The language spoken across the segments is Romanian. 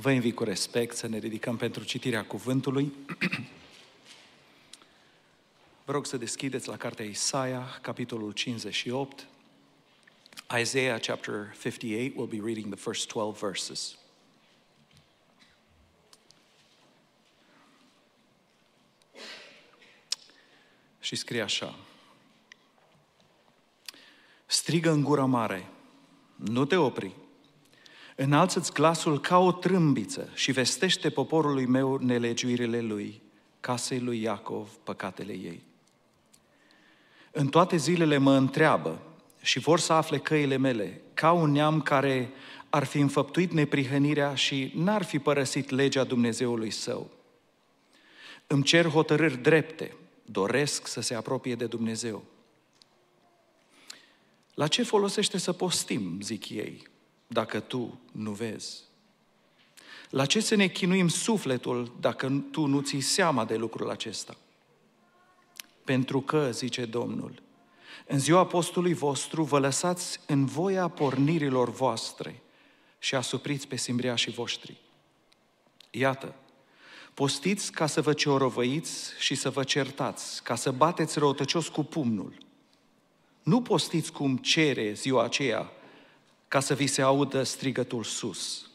Vă invit cu respect să ne ridicăm pentru citirea cuvântului. Vă rog să deschideți la cartea Isaia, capitolul 58. Isaiah chapter 58, we'll be reading the first 12 verses. Și scrie așa. Strigă în gură mare, nu te opri, Înalță-ți glasul ca o trâmbiță și vestește poporului meu nelegiuirile lui, casei lui Iacov păcatele ei. În toate zilele mă întreabă și vor să afle căile mele, ca un neam care ar fi înfăptuit neprihănirea și n-ar fi părăsit legea Dumnezeului său. Îmi cer hotărâri drepte, doresc să se apropie de Dumnezeu. La ce folosește să postim, zic ei, dacă tu nu vezi? La ce să ne chinuim sufletul dacă tu nu ții seama de lucrul acesta? Pentru că, zice Domnul, în ziua postului vostru vă lăsați în voia pornirilor voastre și asupriți pe simbriașii voștri. Iată, postiți ca să vă ciorovăiți și să vă certați, ca să bateți răutăcios cu pumnul. Nu postiți cum cere ziua aceea ca să vi se audă strigătul sus.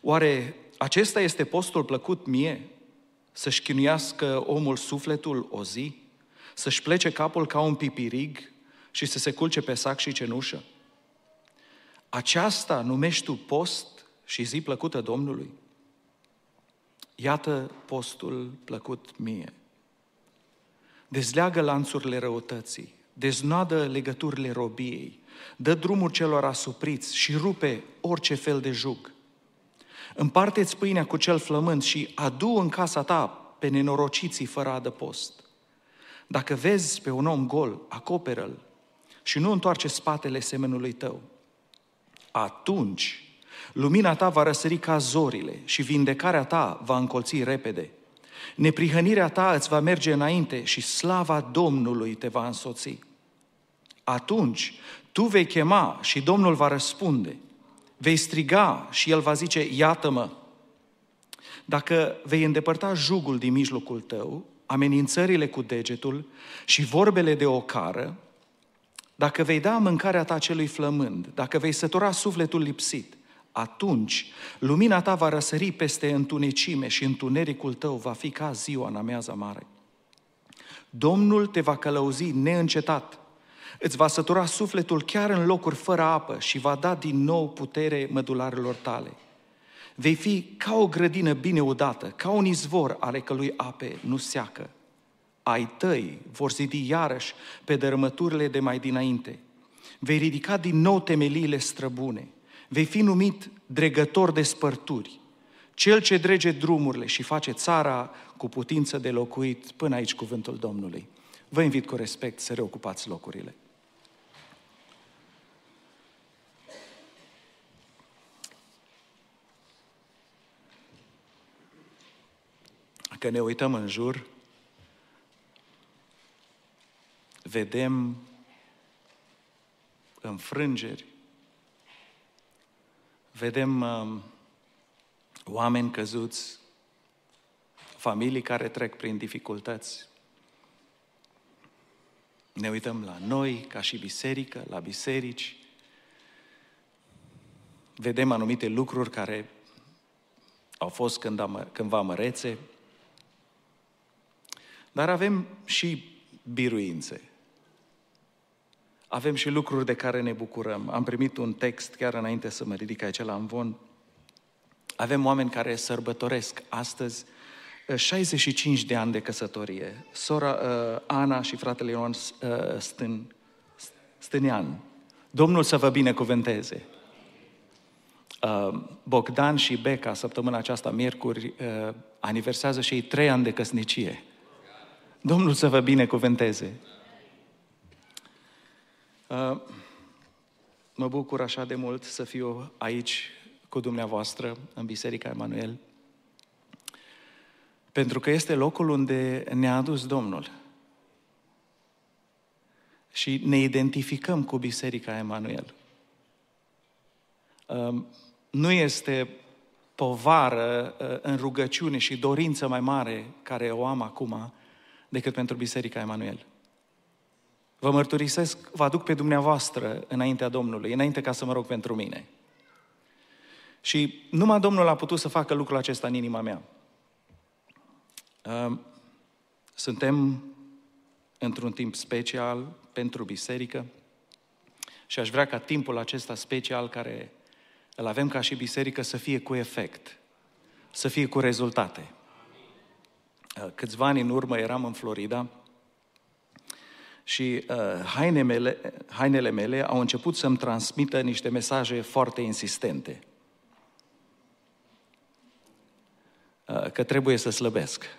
Oare acesta este postul plăcut mie? Să-și chinuiască omul sufletul o zi? Să-și plece capul ca un pipirig și să se culce pe sac și cenușă? Aceasta numești tu post și zi plăcută Domnului? Iată postul plăcut mie. Dezleagă lanțurile răutății, deznoadă legăturile robiei, dă drumul celor asupriți și rupe orice fel de jug. Împarte-ți pâinea cu cel flământ și adu în casa ta pe nenorociții fără adăpost. Dacă vezi pe un om gol, acoperă-l și nu întoarce spatele semenului tău. Atunci, lumina ta va răsări ca zorile și vindecarea ta va încolți repede. Neprihănirea ta îți va merge înainte și slava Domnului te va însoți. Atunci tu vei chema și Domnul va răspunde. Vei striga și El va zice, iată-mă. Dacă vei îndepărta jugul din mijlocul tău, amenințările cu degetul și vorbele de ocară, dacă vei da mâncarea ta celui flămând, dacă vei sătura sufletul lipsit, atunci lumina ta va răsări peste întunecime și întunericul tău va fi ca ziua în amiaza mare. Domnul te va călăuzi neîncetat Îți va sătura sufletul chiar în locuri fără apă și va da din nou putere mădularelor tale. Vei fi ca o grădină bine udată, ca un izvor ale călui ape nu seacă. Ai tăi vor zidi iarăși pe dărâmăturile de mai dinainte. Vei ridica din nou temeliile străbune. Vei fi numit dregător de spărturi, cel ce drege drumurile și face țara cu putință de locuit până aici cuvântul Domnului. Vă invit cu respect să reocupați locurile. Că ne uităm în jur, vedem înfrângeri, vedem uh, oameni căzuți, familii care trec prin dificultăți. Ne uităm la noi, ca și biserică, la biserici. Vedem anumite lucruri care au fost cândva mărețe, dar avem și biruințe. Avem și lucruri de care ne bucurăm. Am primit un text chiar înainte să mă ridic aici la Amvon. Avem oameni care sărbătoresc astăzi 65 uh, de ani de căsătorie. Sora uh, Ana și fratele Ioan uh, Stân, Stânian. Domnul să vă binecuvânteze. Uh, Bogdan și Beca, săptămâna aceasta, miercuri, uh, aniversează și ei trei ani de căsnicie. Domnul să vă binecuvânteze. Uh, mă bucur așa de mult să fiu aici cu dumneavoastră în Biserica Emanuel, pentru că este locul unde ne-a adus Domnul. Și ne identificăm cu Biserica Emanuel. Uh, nu este povară uh, în rugăciune și dorință mai mare care o am acum decât pentru Biserica Emanuel. Vă mărturisesc, vă aduc pe dumneavoastră înaintea Domnului, înainte ca să mă rog pentru mine. Și numai Domnul a putut să facă lucrul acesta în inima mea. Uh, suntem într-un timp special pentru biserică și aș vrea ca timpul acesta special care îl avem ca și biserică să fie cu efect, să fie cu rezultate. Uh, câțiva ani în urmă eram în Florida și uh, haine mele, hainele mele au început să-mi transmită niște mesaje foarte insistente. Uh, că trebuie să slăbesc.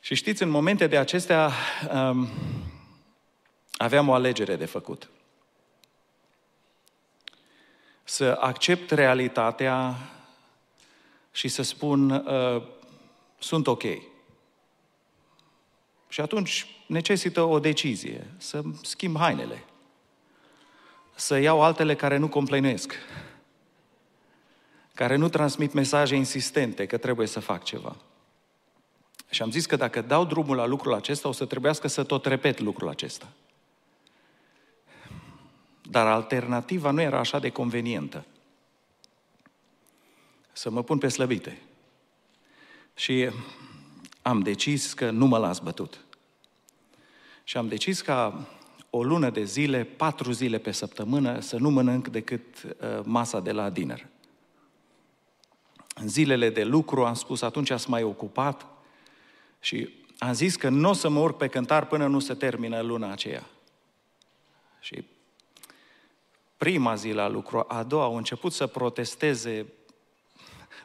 Și știți, în momente de acestea um, aveam o alegere de făcut. Să accept realitatea și să spun, uh, sunt ok. Și atunci necesită o decizie, să schimb hainele, să iau altele care nu complenuiesc, care nu transmit mesaje insistente că trebuie să fac ceva. Și am zis că dacă dau drumul la lucrul acesta, o să trebuiască să tot repet lucrul acesta. Dar alternativa nu era așa de convenientă. Să mă pun pe slăbite. Și am decis că nu mă las bătut. Și am decis ca o lună de zile, patru zile pe săptămână, să nu mănânc decât uh, masa de la dinner. În zilele de lucru am spus, atunci ați mai ocupat, și am zis că nu o să mă urc pe cântar până nu se termină luna aceea. Și prima zi la lucru, a doua, au început să protesteze,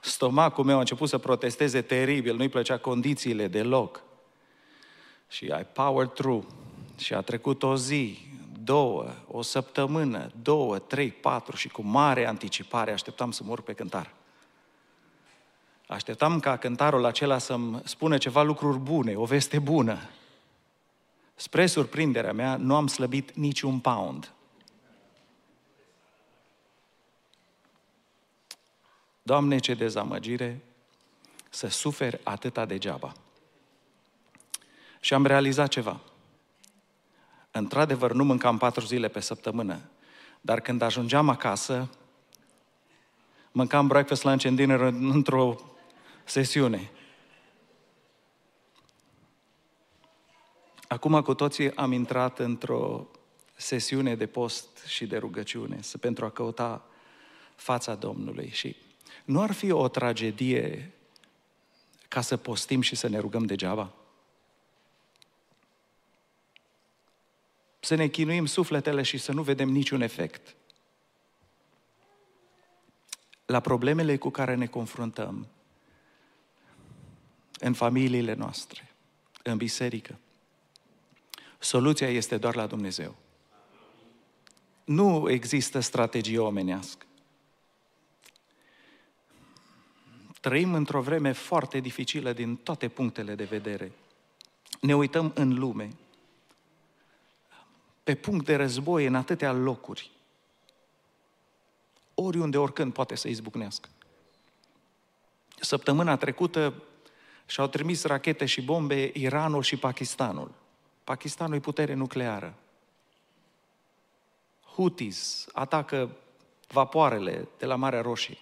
stomacul meu a început să protesteze teribil, nu-i plăcea condițiile deloc. Și I powered through. Și a trecut o zi, două, o săptămână, două, trei, patru și cu mare anticipare așteptam să mă urc pe cântar. Așteptam ca cântarul acela să-mi spună ceva lucruri bune, o veste bună. Spre surprinderea mea, nu am slăbit niciun pound. Doamne, ce dezamăgire să suferi atâta degeaba. Și am realizat ceva. Într-adevăr, nu mâncam patru zile pe săptămână, dar când ajungeam acasă, mâncam breakfast, lunch and dinner într-o sesiune. Acum cu toții am intrat într-o sesiune de post și de rugăciune să pentru a căuta fața Domnului și nu ar fi o tragedie ca să postim și să ne rugăm degeaba? Să ne chinuim sufletele și să nu vedem niciun efect. La problemele cu care ne confruntăm, în familiile noastre, în biserică. Soluția este doar la Dumnezeu. Nu există strategie omenească. Trăim într-o vreme foarte dificilă din toate punctele de vedere. Ne uităm în lume, pe punct de război în atâtea locuri. Oriunde, oricând poate să izbucnească. Săptămâna trecută și au trimis rachete și bombe Iranul și Pakistanul. Pakistanul e putere nucleară. Houthis atacă vapoarele de la Marea Roșie.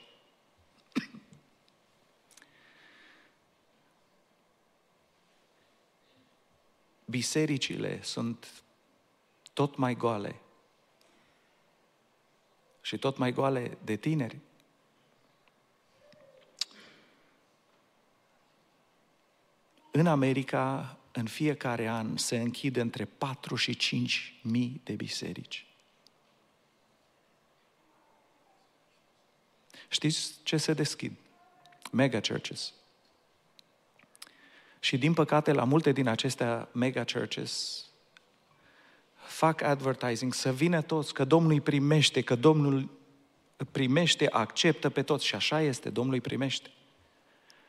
Bisericile sunt tot mai goale și tot mai goale de tineri. În America, în fiecare an, se închid între 4 și 5 mii de biserici. Știți ce se deschid? Mega churches. Și din păcate, la multe din acestea mega churches fac advertising să vină toți, că Domnul îi primește, că Domnul primește, acceptă pe toți și așa este, Domnul îi primește.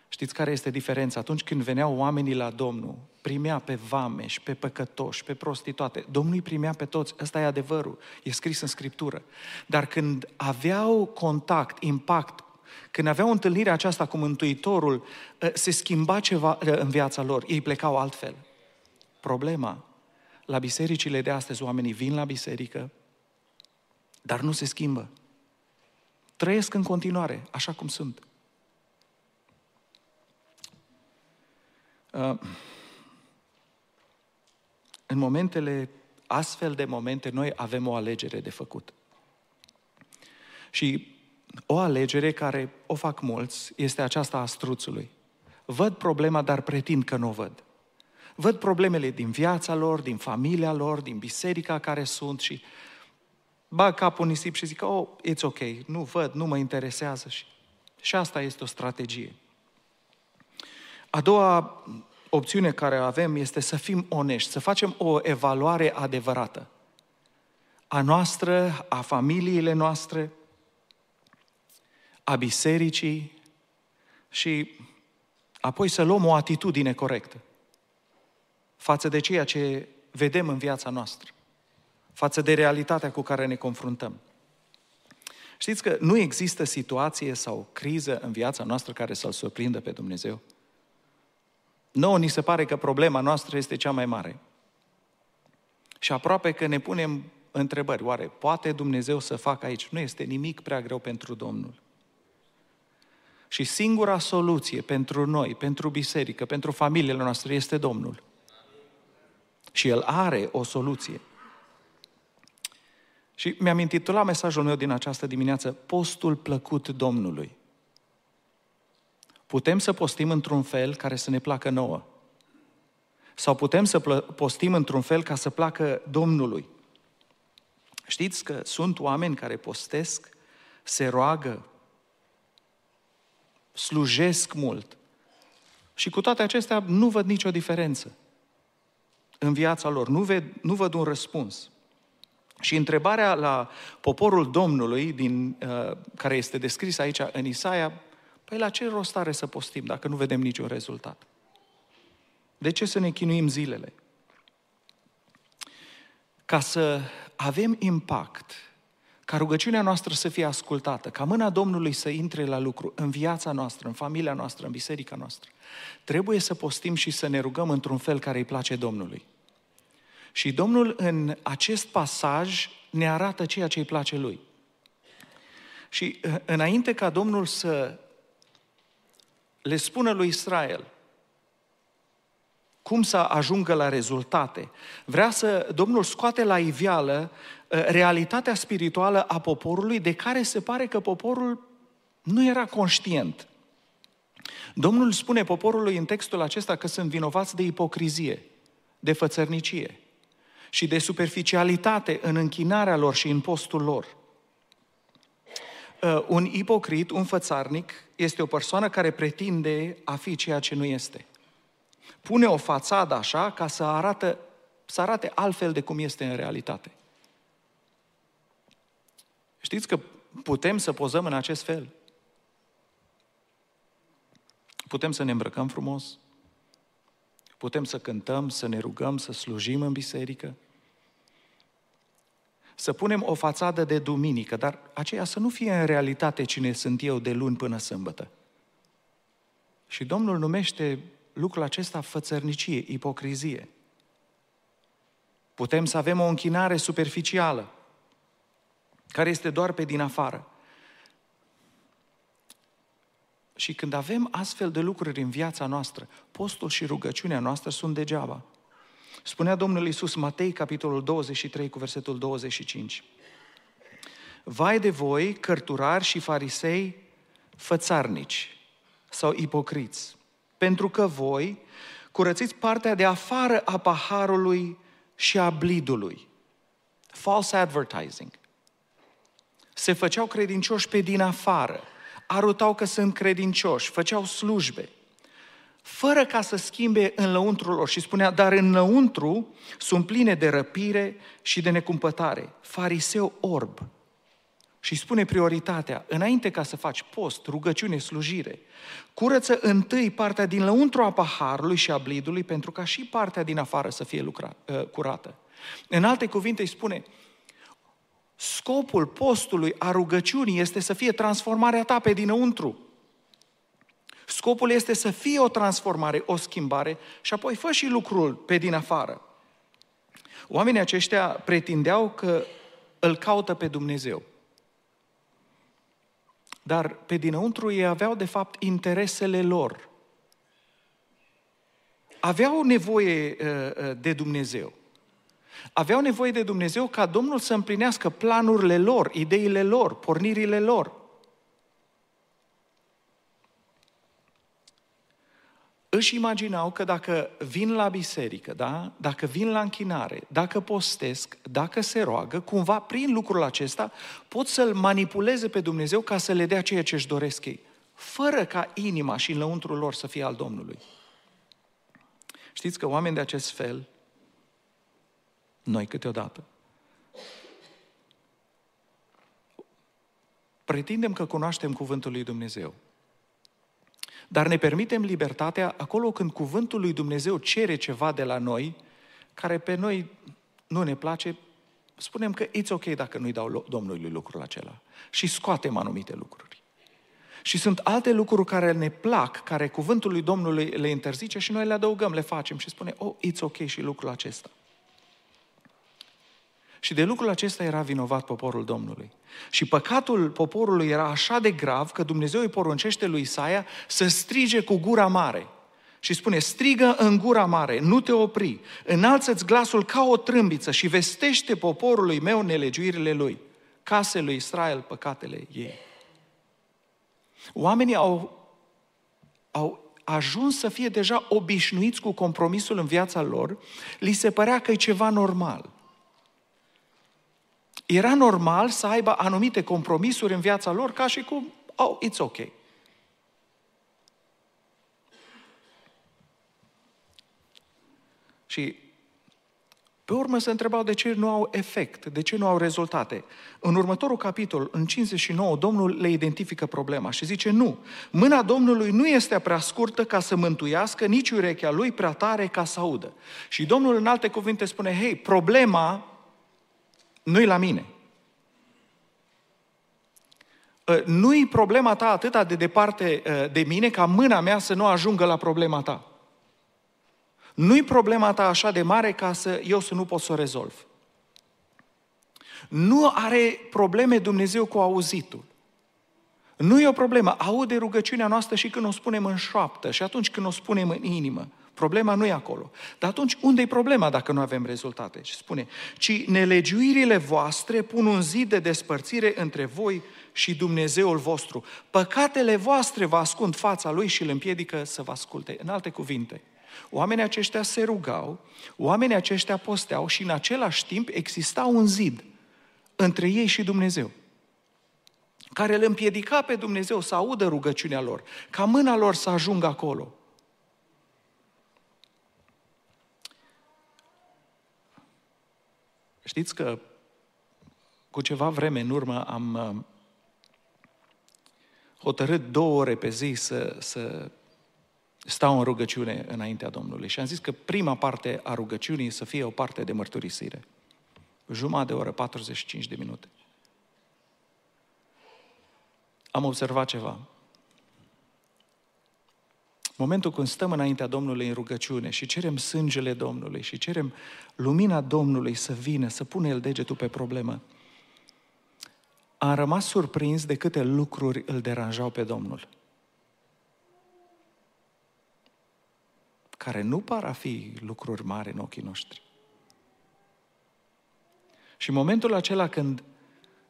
Știți care este diferența? Atunci când veneau oamenii la Domnul, primea pe vameși, pe păcătoși, pe prostituate. Domnul îi primea pe toți, ăsta e adevărul, e scris în Scriptură. Dar când aveau contact, impact, când aveau întâlnirea aceasta cu Mântuitorul, ă, se schimba ceva ă, în viața lor, ei plecau altfel. Problema, la bisericile de astăzi, oamenii vin la biserică, dar nu se schimbă. Trăiesc în continuare, așa cum sunt. Uh, în momentele, astfel de momente, noi avem o alegere de făcut. Și o alegere care o fac mulți este aceasta a struțului. Văd problema, dar pretind că nu o văd. Văd problemele din viața lor, din familia lor, din biserica care sunt și bag capul în nisip și zic, oh, it's ok, nu văd, nu mă interesează. Și, și asta este o strategie. A doua opțiune care avem este să fim onești, să facem o evaluare adevărată a noastră, a familiile noastre, a bisericii și apoi să luăm o atitudine corectă față de ceea ce vedem în viața noastră, față de realitatea cu care ne confruntăm. Știți că nu există situație sau criză în viața noastră care să-L surprindă pe Dumnezeu? Nouă ni se pare că problema noastră este cea mai mare. Și aproape că ne punem întrebări. Oare poate Dumnezeu să facă aici? Nu este nimic prea greu pentru Domnul. Și singura soluție pentru noi, pentru biserică, pentru familiile noastre este Domnul. Și El are o soluție. Și mi-am intitulat mesajul meu din această dimineață, Postul plăcut Domnului. Putem să postim într-un fel care să ne placă nouă. Sau putem să postim într-un fel ca să placă Domnului. Știți că sunt oameni care postesc, se roagă, slujesc mult. Și cu toate acestea nu văd nicio diferență în viața lor. Nu, ved, nu văd un răspuns. Și întrebarea la poporul Domnului, din, uh, care este descris aici în Isaia, Păi la ce rost are să postim dacă nu vedem niciun rezultat? De ce să ne chinuim zilele? Ca să avem impact, ca rugăciunea noastră să fie ascultată, ca mâna Domnului să intre la lucru în viața noastră, în familia noastră, în biserica noastră, trebuie să postim și să ne rugăm într-un fel care îi place Domnului. Și Domnul în acest pasaj ne arată ceea ce îi place Lui. Și înainte ca Domnul să le spună lui Israel cum să ajungă la rezultate. Vrea să, Domnul scoate la iveală uh, realitatea spirituală a poporului de care se pare că poporul nu era conștient. Domnul spune poporului în textul acesta că sunt vinovați de ipocrizie, de fățărnicie și de superficialitate în închinarea lor și în postul lor. Uh, un ipocrit, un fățarnic, este o persoană care pretinde a fi ceea ce nu este. Pune o fațadă așa ca să, arată, să arate altfel de cum este în realitate. Știți că putem să pozăm în acest fel. Putem să ne îmbrăcăm frumos, putem să cântăm, să ne rugăm, să slujim în biserică, să punem o fațadă de duminică, dar aceea să nu fie în realitate cine sunt eu de luni până sâmbătă. Și Domnul numește lucrul acesta fățărnicie, ipocrizie. Putem să avem o închinare superficială, care este doar pe din afară. Și când avem astfel de lucruri în viața noastră, postul și rugăciunea noastră sunt degeaba. Spunea Domnul Iisus, Matei, capitolul 23, cu versetul 25. Vai de voi, cărturari și farisei fățarnici sau ipocriți, pentru că voi curățiți partea de afară a paharului și a blidului. False advertising. Se făceau credincioși pe din afară, arătau că sunt credincioși, făceau slujbe, fără ca să schimbe în lăuntrul lor. Și spunea, dar în lăuntru sunt pline de răpire și de necumpătare. Fariseu orb și spune prioritatea, înainte ca să faci post, rugăciune, slujire, curăță întâi partea din lăuntru a paharului și a blidului pentru ca și partea din afară să fie lucra, uh, curată. În alte cuvinte îi spune, scopul postului, a rugăciunii este să fie transformarea ta pe dinăuntru. Scopul este să fie o transformare, o schimbare și apoi fă și lucrul pe din afară. Oamenii aceștia pretindeau că îl caută pe Dumnezeu. Dar pe dinăuntru ei aveau de fapt interesele lor. Aveau nevoie uh, uh, de Dumnezeu. Aveau nevoie de Dumnezeu ca Domnul să împlinească planurile lor, ideile lor, pornirile lor. își imaginau că dacă vin la biserică, da? dacă vin la închinare, dacă postesc, dacă se roagă, cumva prin lucrul acesta pot să-L manipuleze pe Dumnezeu ca să le dea ceea ce își doresc ei, fără ca inima și înăuntrul lor să fie al Domnului. Știți că oameni de acest fel, noi câteodată, pretindem că cunoaștem Cuvântul lui Dumnezeu. Dar ne permitem libertatea acolo când cuvântul lui Dumnezeu cere ceva de la noi, care pe noi nu ne place, spunem că it's ok dacă nu-i dau Domnului lucrul acela. Și scoatem anumite lucruri. Și sunt alte lucruri care ne plac, care cuvântul lui Domnului le interzice și noi le adăugăm, le facem și spune, oh, it's ok și lucrul acesta. Și de lucrul acesta era vinovat poporul Domnului. Și păcatul poporului era așa de grav că Dumnezeu îi poruncește lui Isaia să strige cu gura mare. Și spune, strigă în gura mare, nu te opri, înalță-ți glasul ca o trâmbiță și vestește poporului meu nelegiuirile lui, case lui Israel păcatele ei. Oamenii au, au ajuns să fie deja obișnuiți cu compromisul în viața lor, li se părea că e ceva normal. Era normal să aibă anumite compromisuri în viața lor ca și cum, oh, it's ok. Și pe urmă se întrebau de ce nu au efect, de ce nu au rezultate. În următorul capitol, în 59, Domnul le identifică problema și zice nu, mâna Domnului nu este prea scurtă ca să mântuiască, nici urechea lui prea tare ca să audă. Și Domnul în alte cuvinte spune, hei, problema nu-i la mine. Ă, nu-i problema ta atât de departe ă, de mine ca mâna mea să nu ajungă la problema ta. Nu-i problema ta așa de mare ca să eu să nu pot să o rezolv. Nu are probleme Dumnezeu cu auzitul. Nu e o problemă. Aude rugăciunea noastră și când o spunem în șoaptă și atunci când o spunem în inimă. Problema nu e acolo. Dar atunci unde e problema dacă nu avem rezultate? Și spune, ci nelegiuirile voastre pun un zid de despărțire între voi și Dumnezeul vostru. Păcatele voastre vă ascund fața Lui și îl împiedică să vă asculte. În alte cuvinte, oamenii aceștia se rugau, oamenii aceștia posteau și în același timp exista un zid între ei și Dumnezeu care îl împiedica pe Dumnezeu să audă rugăciunea lor, ca mâna lor să ajungă acolo. Știți că cu ceva vreme în urmă am uh, hotărât două ore pe zi să, să stau în rugăciune înaintea Domnului. Și am zis că prima parte a rugăciunii să fie o parte de mărturisire. Jumătate de oră, 45 de minute. Am observat ceva. Momentul când stăm înaintea Domnului în rugăciune și cerem sângele Domnului și cerem lumina Domnului să vină, să pune El degetul pe problemă, am rămas surprins de câte lucruri îl deranjau pe Domnul. Care nu par a fi lucruri mari în ochii noștri. Și în momentul acela când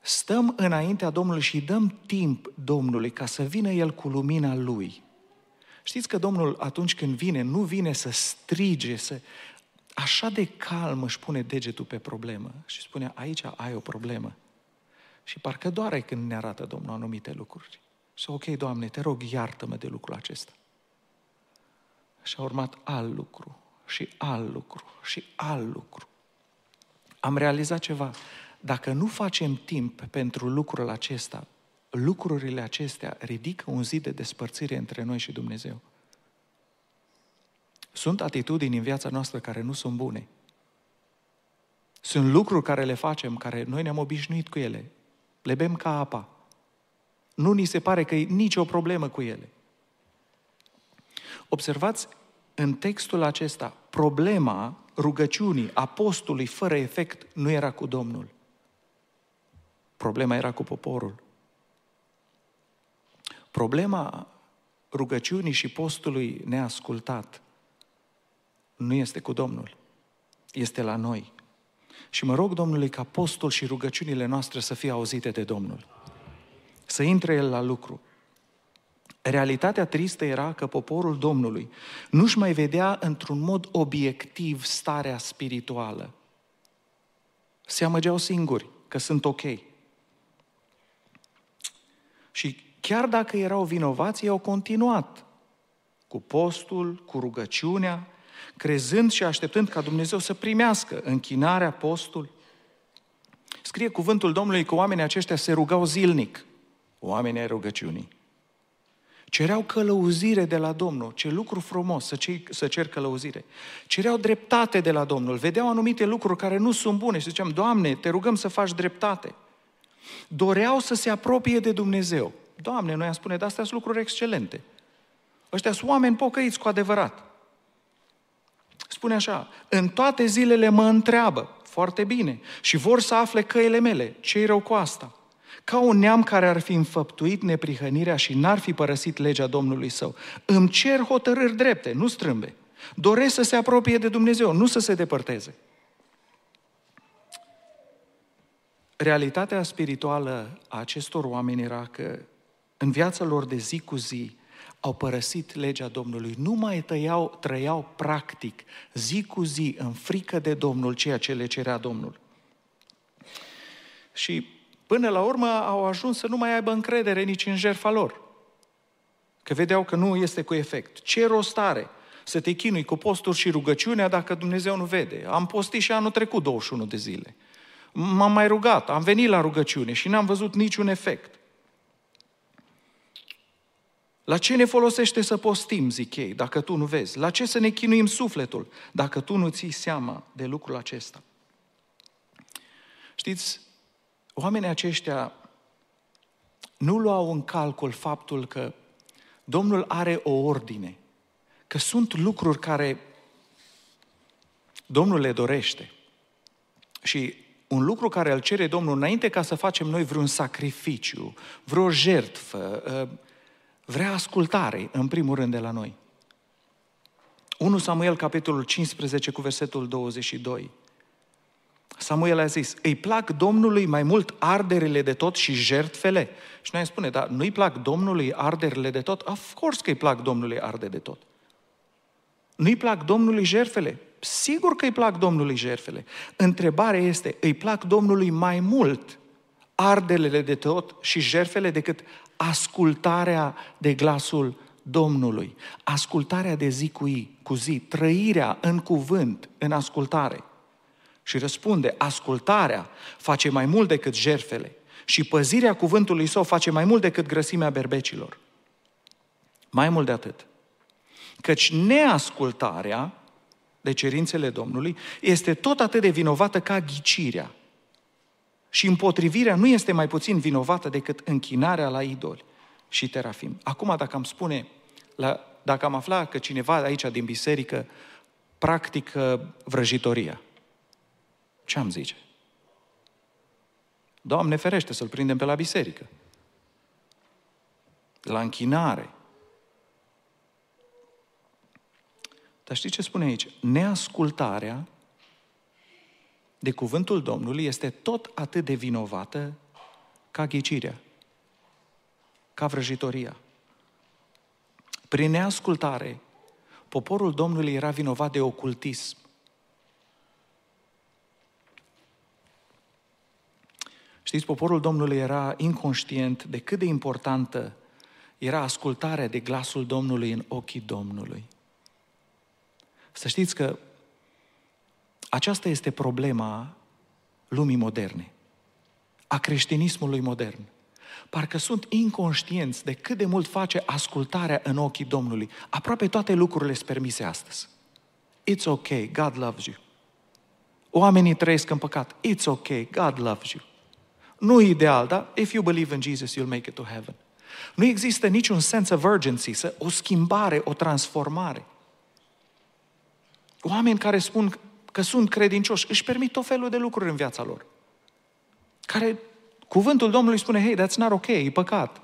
stăm înaintea Domnului și dăm timp Domnului ca să vină El cu lumina Lui. Știți că Domnul atunci când vine, nu vine să strige, să... Așa de calm își pune degetul pe problemă și spune, aici ai o problemă. Și parcă doare când ne arată Domnul anumite lucruri. Și ok, Doamne, te rog, iartă-mă de lucrul acesta. Și a urmat alt lucru, și alt lucru, și alt lucru. Am realizat ceva. dacă nu facem timp pentru lucrul acesta, lucrurile acestea ridică un zid de despărțire între noi și Dumnezeu. Sunt atitudini în viața noastră care nu sunt bune. Sunt lucruri care le facem, care noi ne-am obișnuit cu ele. Le bem ca apa. Nu ni se pare că e nicio problemă cu ele. Observați în textul acesta, problema rugăciunii apostolului fără efect nu era cu Domnul. Problema era cu poporul. Problema rugăciunii și postului neascultat nu este cu Domnul, este la noi. Și mă rog Domnului ca postul și rugăciunile noastre să fie auzite de Domnul. Să intre El la lucru. Realitatea tristă era că poporul Domnului nu-și mai vedea într-un mod obiectiv starea spirituală. Se amăgeau singuri că sunt ok. Și chiar dacă erau vinovați, ei au continuat cu postul, cu rugăciunea, crezând și așteptând ca Dumnezeu să primească închinarea, postul. Scrie cuvântul Domnului că oamenii aceștia se rugau zilnic, oamenii ai rugăciunii. Cereau călăuzire de la Domnul. Ce lucru frumos să, cer, să cer călăuzire. Cereau dreptate de la Domnul. Vedeau anumite lucruri care nu sunt bune și ziceam, Doamne, te rugăm să faci dreptate. Doreau să se apropie de Dumnezeu. Doamne, noi am spune, dar astea sunt lucruri excelente. Ăștia sunt oameni pocăiți cu adevărat. Spune așa, în toate zilele mă întreabă, foarte bine, și vor să afle căile mele, ce rău cu asta? Ca un neam care ar fi înfăptuit neprihănirea și n-ar fi părăsit legea Domnului său. Îmi cer hotărâri drepte, nu strâmbe. Doresc să se apropie de Dumnezeu, nu să se depărteze. Realitatea spirituală a acestor oameni era că în viața lor de zi cu zi au părăsit legea Domnului, nu mai tăiau, trăiau practic, zi cu zi, în frică de Domnul, ceea ce le cerea Domnul. Și până la urmă au ajuns să nu mai aibă încredere nici în jertfa lor. Că vedeau că nu este cu efect. Ce rost are să te chinui cu posturi și rugăciunea dacă Dumnezeu nu vede? Am postit și anul trecut 21 de zile. M-am mai rugat, am venit la rugăciune și n-am văzut niciun efect. La ce ne folosește să postim, zic ei, dacă tu nu vezi? La ce să ne chinuim sufletul, dacă tu nu ții seama de lucrul acesta? Știți, oamenii aceștia nu luau în calcul faptul că Domnul are o ordine, că sunt lucruri care Domnul le dorește. Și un lucru care îl cere Domnul înainte ca să facem noi vreun sacrificiu, vreo jertfă, vrea ascultare, în primul rând, de la noi. 1 Samuel, capitolul 15, cu versetul 22. Samuel a zis, îi plac Domnului mai mult arderile de tot și jertfele? Și noi spune, dar nu-i plac Domnului arderile de tot? Of course că îi plac Domnului arde de tot. Nu-i plac Domnului jertfele? Sigur că îi plac Domnului jertfele. Întrebarea este, îi plac Domnului mai mult ardelele de tot și jertfele decât ascultarea de glasul Domnului, ascultarea de zi cu, zi, cu zi, trăirea în cuvânt, în ascultare. Și răspunde, ascultarea face mai mult decât jerfele și păzirea cuvântului său face mai mult decât grăsimea berbecilor. Mai mult de atât. Căci neascultarea de cerințele Domnului este tot atât de vinovată ca ghicirea. Și împotrivirea nu este mai puțin vinovată decât închinarea la idoli și terafim. Acum, dacă am spune, la, dacă am afla că cineva aici din biserică practică vrăjitoria, ce am zice? Doamne ferește să-l prindem pe la biserică. La închinare. Dar știți ce spune aici? Neascultarea de cuvântul Domnului este tot atât de vinovată ca ghicirea, ca vrăjitoria. Prin neascultare, poporul Domnului era vinovat de ocultism. Știți, poporul Domnului era inconștient de cât de importantă era ascultarea de glasul Domnului în ochii Domnului. Să știți că aceasta este problema lumii moderne. a creștinismului modern. Parcă sunt inconștienți de cât de mult face ascultarea în ochii Domnului. Aproape toate lucrurile sunt permise astăzi. It's okay, God loves you. Oamenii trăiesc în păcat. It's okay, God loves you. Nu ideal, dar if you believe in Jesus, you'll make it to heaven. Nu există niciun sense of urgency, o schimbare, o transformare. Oameni care spun că sunt credincioși, își permit tot felul de lucruri în viața lor. Care, cuvântul Domnului spune, hey, that's not ok, e păcat.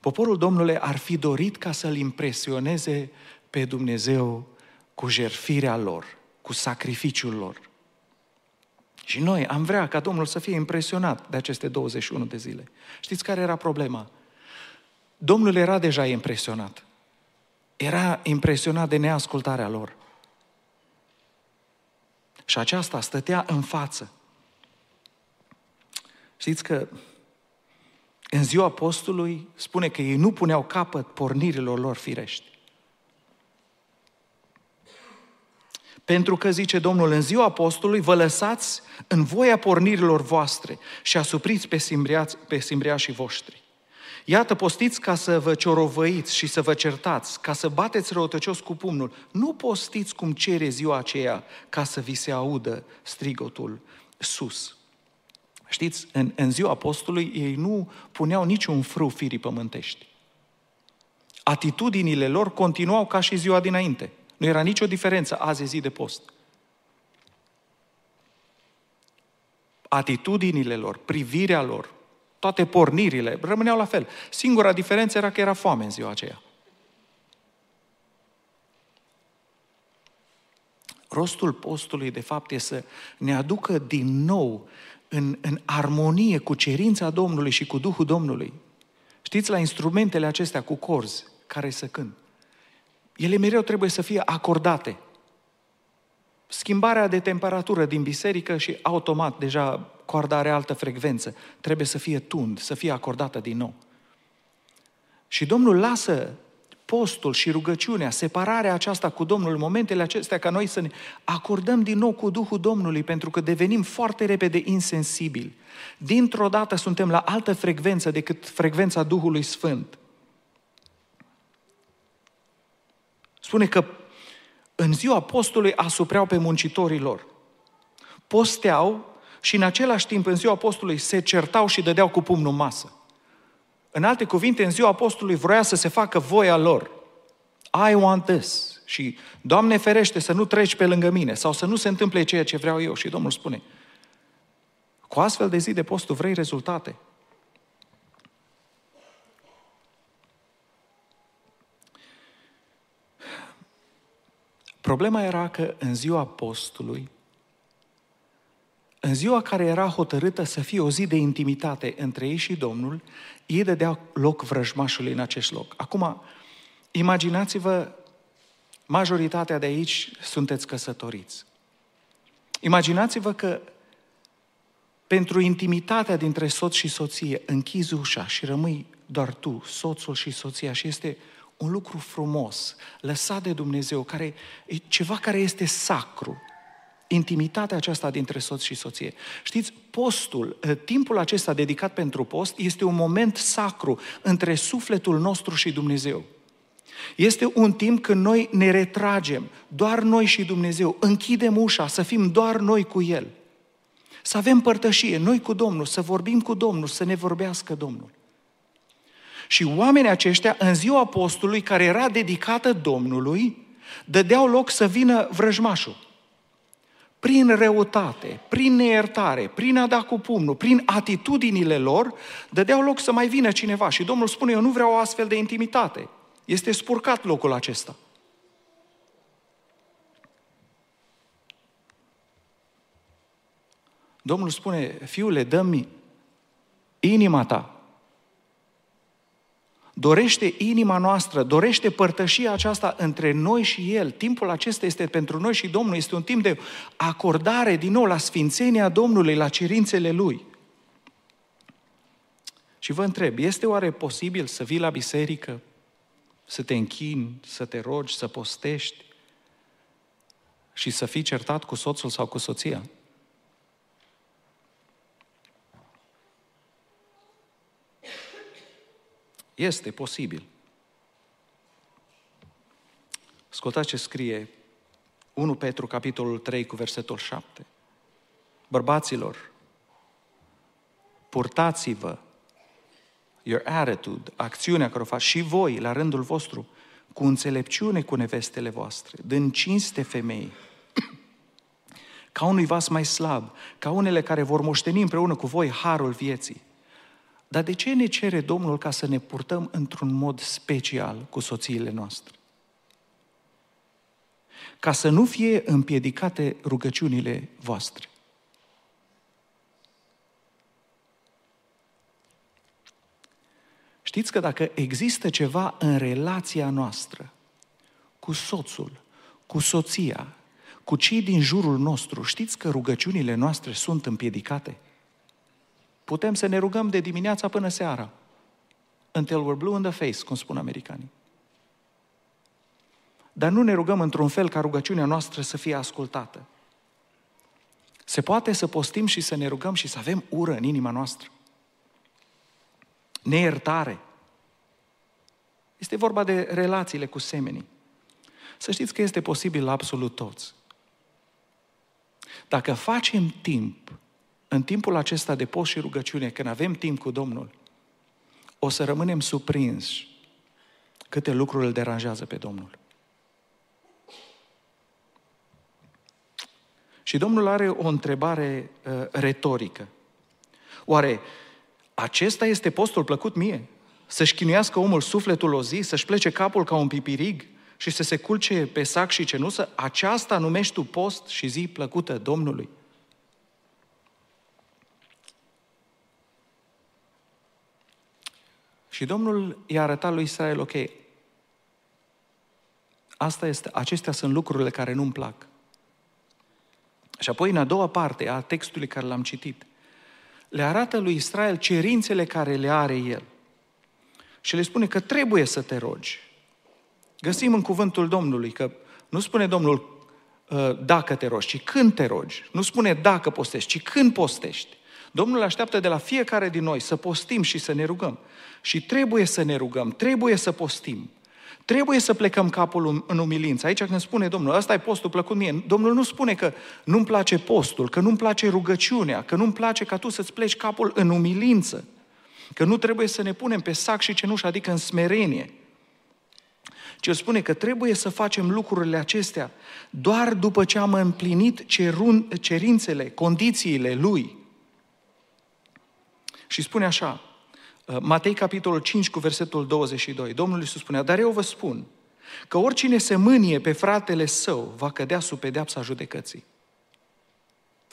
Poporul Domnului ar fi dorit ca să-L impresioneze pe Dumnezeu cu jerfirea lor, cu sacrificiul lor. Și noi am vrea ca Domnul să fie impresionat de aceste 21 de zile. Știți care era problema? Domnul era deja impresionat. Era impresionat de neascultarea lor. Și aceasta stătea în față. Știți că în ziua apostolului spune că ei nu puneau capăt pornirilor lor firești. Pentru că, zice Domnul, în ziua apostolului vă lăsați în voia pornirilor voastre și asupriți pe, pe simbriașii voștri. Iată, postiți ca să vă ciorovăiți și să vă certați, ca să bateți răutăcios cu pumnul. Nu postiți cum cere ziua aceea ca să vi se audă strigotul sus. Știți, în, în ziua apostolului ei nu puneau niciun frâu firii pământești. Atitudinile lor continuau ca și ziua dinainte. Nu era nicio diferență, azi e zi de post. Atitudinile lor, privirea lor, toate pornirile rămâneau la fel. Singura diferență era că era foame în ziua aceea. Rostul postului, de fapt, e să ne aducă din nou în, în armonie cu cerința Domnului și cu Duhul Domnului. Știți, la instrumentele acestea cu corzi care să cânt, ele mereu trebuie să fie acordate. Schimbarea de temperatură din biserică și automat deja coarda are altă frecvență. Trebuie să fie tund, să fie acordată din nou. Și Domnul lasă postul și rugăciunea, separarea aceasta cu Domnul, momentele acestea ca noi să ne acordăm din nou cu Duhul Domnului, pentru că devenim foarte repede insensibili. Dintr-o dată suntem la altă frecvență decât frecvența Duhului Sfânt. Spune că în ziua apostolului asupreau pe muncitorii lor. Posteau și în același timp în ziua apostolului se certau și dădeau cu pumnul masă. În alte cuvinte, în ziua apostolului vroia să se facă voia lor. I want this. Și, Doamne ferește să nu treci pe lângă mine sau să nu se întâmple ceea ce vreau eu. Și Domnul spune, cu astfel de zi de post tu vrei rezultate. Problema era că în ziua postului, în ziua care era hotărâtă să fie o zi de intimitate între ei și Domnul, ei dădeau loc vrăjmașului în acest loc. Acum, imaginați-vă, majoritatea de aici sunteți căsătoriți. Imaginați-vă că pentru intimitatea dintre soț și soție închizi ușa și rămâi doar tu, soțul și soția și este un lucru frumos, lăsat de Dumnezeu, care e ceva care este sacru. Intimitatea aceasta dintre soț și soție. Știți, postul, ă, timpul acesta dedicat pentru post, este un moment sacru între sufletul nostru și Dumnezeu. Este un timp când noi ne retragem, doar noi și Dumnezeu, închidem ușa, să fim doar noi cu El. Să avem părtășie, noi cu Domnul, să vorbim cu Domnul, să ne vorbească Domnul. Și oamenii aceștia, în ziua apostolului, care era dedicată Domnului, dădeau loc să vină vrăjmașul. Prin răutate, prin neiertare, prin a da cu pumnul, prin atitudinile lor, dădeau loc să mai vină cineva. Și Domnul spune, eu nu vreau o astfel de intimitate. Este spurcat locul acesta. Domnul spune, fiule, dă-mi inima ta, dorește inima noastră, dorește părtășia aceasta între noi și El. Timpul acesta este pentru noi și Domnul, este un timp de acordare din nou la sfințenia Domnului, la cerințele Lui. Și vă întreb, este oare posibil să vii la biserică, să te închini, să te rogi, să postești și să fii certat cu soțul sau cu soția? Este posibil. Ascultați ce scrie 1 Petru, capitolul 3, cu versetul 7. Bărbaților, purtați-vă your attitude, acțiunea care o faci și voi, la rândul vostru, cu înțelepciune cu nevestele voastre, dând cinste femei, ca unui vas mai slab, ca unele care vor moșteni împreună cu voi harul vieții. Dar de ce ne cere Domnul ca să ne purtăm într-un mod special cu soțiile noastre? Ca să nu fie împiedicate rugăciunile voastre. Știți că dacă există ceva în relația noastră cu soțul, cu soția, cu cei din jurul nostru, știți că rugăciunile noastre sunt împiedicate? Putem să ne rugăm de dimineața până seara. Until we're blue in the face, cum spun americanii. Dar nu ne rugăm într-un fel ca rugăciunea noastră să fie ascultată. Se poate să postim și să ne rugăm și să avem ură în inima noastră. Neiertare. Este vorba de relațiile cu semenii. Să știți că este posibil la absolut toți. Dacă facem timp, în timpul acesta de post și rugăciune, când avem timp cu Domnul, o să rămânem surprinși câte lucruri îl deranjează pe Domnul. Și Domnul are o întrebare uh, retorică. Oare acesta este postul plăcut mie? Să-și chinuiască omul sufletul o zi, să-și plece capul ca un pipirig și să se culce pe sac și cenusă? Aceasta numești tu post și zi plăcută Domnului? Și Domnul i-a arătat lui Israel, ok, asta este, acestea sunt lucrurile care nu-mi plac. Și apoi, în a doua parte a textului care l-am citit, le arată lui Israel cerințele care le are el. Și le spune că trebuie să te rogi. Găsim în cuvântul Domnului că nu spune Domnul ă, dacă te rogi, ci când te rogi. Nu spune dacă postești, ci când postești. Domnul așteaptă de la fiecare din noi să postim și să ne rugăm. Și trebuie să ne rugăm, trebuie să postim. Trebuie să plecăm capul în umilință. Aici când spune Domnul, ăsta e postul plăcut mie, Domnul nu spune că nu-mi place postul, că nu-mi place rugăciunea, că nu-mi place ca tu să-ți pleci capul în umilință, că nu trebuie să ne punem pe sac și cenușă, adică în smerenie. Ci el spune că trebuie să facem lucrurile acestea doar după ce am împlinit cerun, cerințele, condițiile lui. Și spune așa, Uh, Matei, capitolul 5, cu versetul 22. Domnul Iisus spunea, dar eu vă spun că oricine se mânie pe fratele său va cădea sub pedeapsa judecății.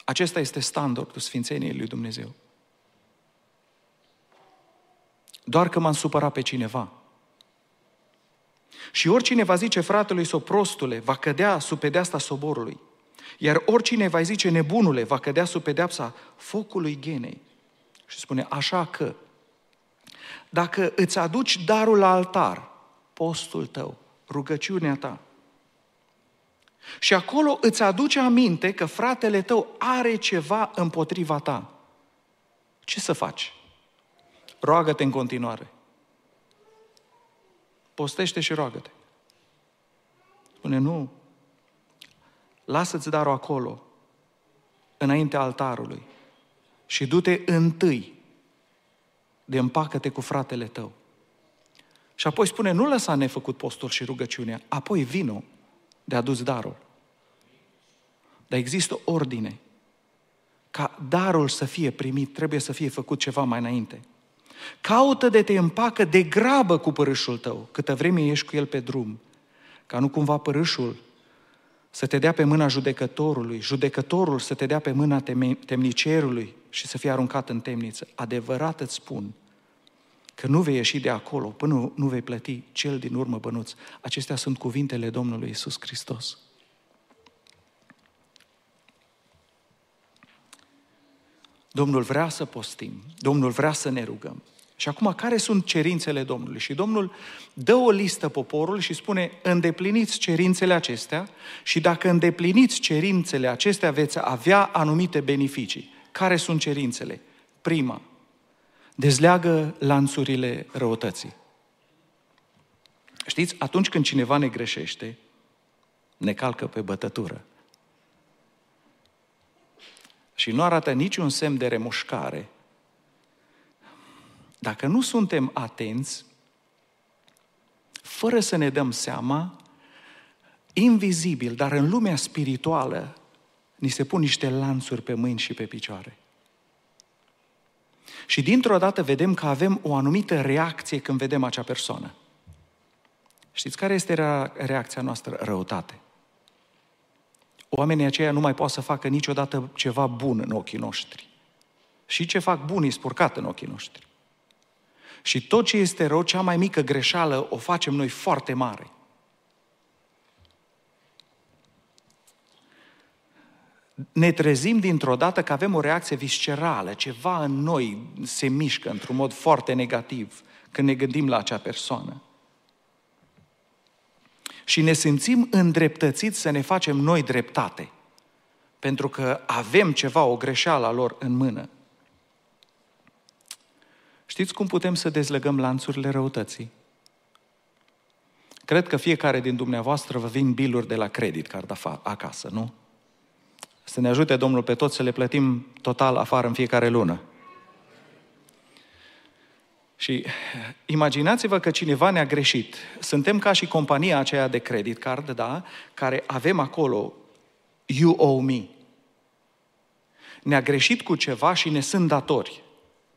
Acesta este standardul Sfințeniei lui Dumnezeu. Doar că m-am supărat pe cineva. Și oricine va zice fratelui sau prostule, va cădea sub pedeapsa soborului. Iar oricine va zice nebunule, va cădea sub pedeapsa focului genei. Și spune, așa că dacă îți aduci darul la altar, postul tău, rugăciunea ta, și acolo îți aduce aminte că fratele tău are ceva împotriva ta, ce să faci? Roagă-te în continuare. Postește și roagă-te. Spune, nu, lasă-ți darul acolo, înaintea altarului și du-te întâi de împacă-te cu fratele tău. Și apoi spune, nu lăsa nefăcut postul și rugăciunea, apoi vino de adus darul. Dar există ordine. Ca darul să fie primit, trebuie să fie făcut ceva mai înainte. Caută de te împacă de grabă cu părâșul tău, câtă vreme ești cu el pe drum, ca nu cumva părâșul să te dea pe mâna judecătorului, judecătorul să te dea pe mâna temnicerului și să fie aruncat în temniță. Adevărat îți spun că nu vei ieși de acolo până nu vei plăti cel din urmă bănuț. Acestea sunt cuvintele Domnului Isus Hristos. Domnul vrea să postim, Domnul vrea să ne rugăm. Și acum, care sunt cerințele Domnului? Și Domnul dă o listă poporului și spune, îndepliniți cerințele acestea și dacă îndepliniți cerințele acestea, veți avea anumite beneficii. Care sunt cerințele? Prima, dezleagă lanțurile răutății. Știți, atunci când cineva ne greșește, ne calcă pe bătătură. Și nu arată niciun semn de remușcare. Dacă nu suntem atenți, fără să ne dăm seama, invizibil, dar în lumea spirituală, ni se pun niște lanțuri pe mâini și pe picioare. Și dintr-o dată vedem că avem o anumită reacție când vedem acea persoană. Știți care este reacția noastră? Răutate. Oamenii aceia nu mai pot să facă niciodată ceva bun în ochii noștri. Și ce fac bun e spurcat în ochii noștri. Și tot ce este rău, cea mai mică greșeală, o facem noi foarte mare. ne trezim dintr-o dată că avem o reacție viscerală, ceva în noi se mișcă într-un mod foarte negativ când ne gândim la acea persoană. Și ne simțim îndreptățiți să ne facem noi dreptate, pentru că avem ceva, o greșeală a lor în mână. Știți cum putem să dezlegăm lanțurile răutății? Cred că fiecare din dumneavoastră vă vin biluri de la credit card acasă, nu? Să ne ajute Domnul pe toți să le plătim total afară în fiecare lună. Și imaginați-vă că cineva ne-a greșit. Suntem ca și compania aceea de credit card, da? Care avem acolo You owe me. Ne-a greșit cu ceva și ne sunt datori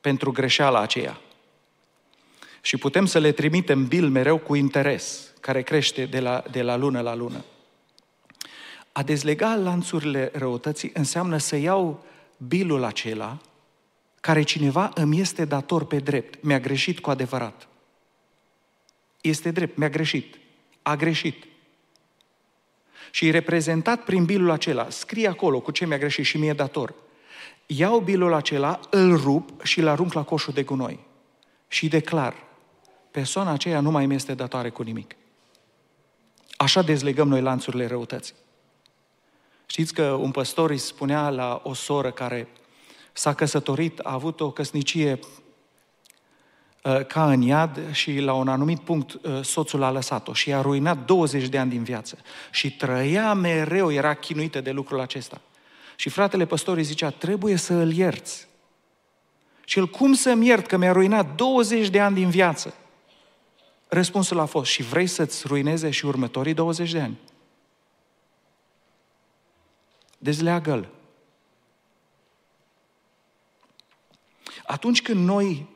pentru greșeala aceea. Și putem să le trimitem bil mereu cu interes, care crește de la, de la lună la lună. A dezlega lanțurile răutății înseamnă să iau bilul acela care cineva îmi este dator pe drept. Mi-a greșit cu adevărat. Este drept, mi-a greșit. A greșit. Și e reprezentat prin bilul acela. Scrie acolo cu ce mi-a greșit și mi-e dator. Iau bilul acela, îl rup și îl arunc la coșul de gunoi. Și declar, persoana aceea nu mai mi este datoare cu nimic. Așa dezlegăm noi lanțurile răutății. Știți că un păstor îi spunea la o soră care s-a căsătorit, a avut o căsnicie uh, ca în iad și la un anumit punct uh, soțul a lăsat-o și i-a ruinat 20 de ani din viață. Și trăia mereu, era chinuită de lucrul acesta. Și fratele păstor îi zicea, trebuie să îl ierți. Și el, cum să-mi iert că mi-a ruinat 20 de ani din viață? Răspunsul a fost, și vrei să-ți ruineze și următorii 20 de ani? Dezleagă-l. Atunci când noi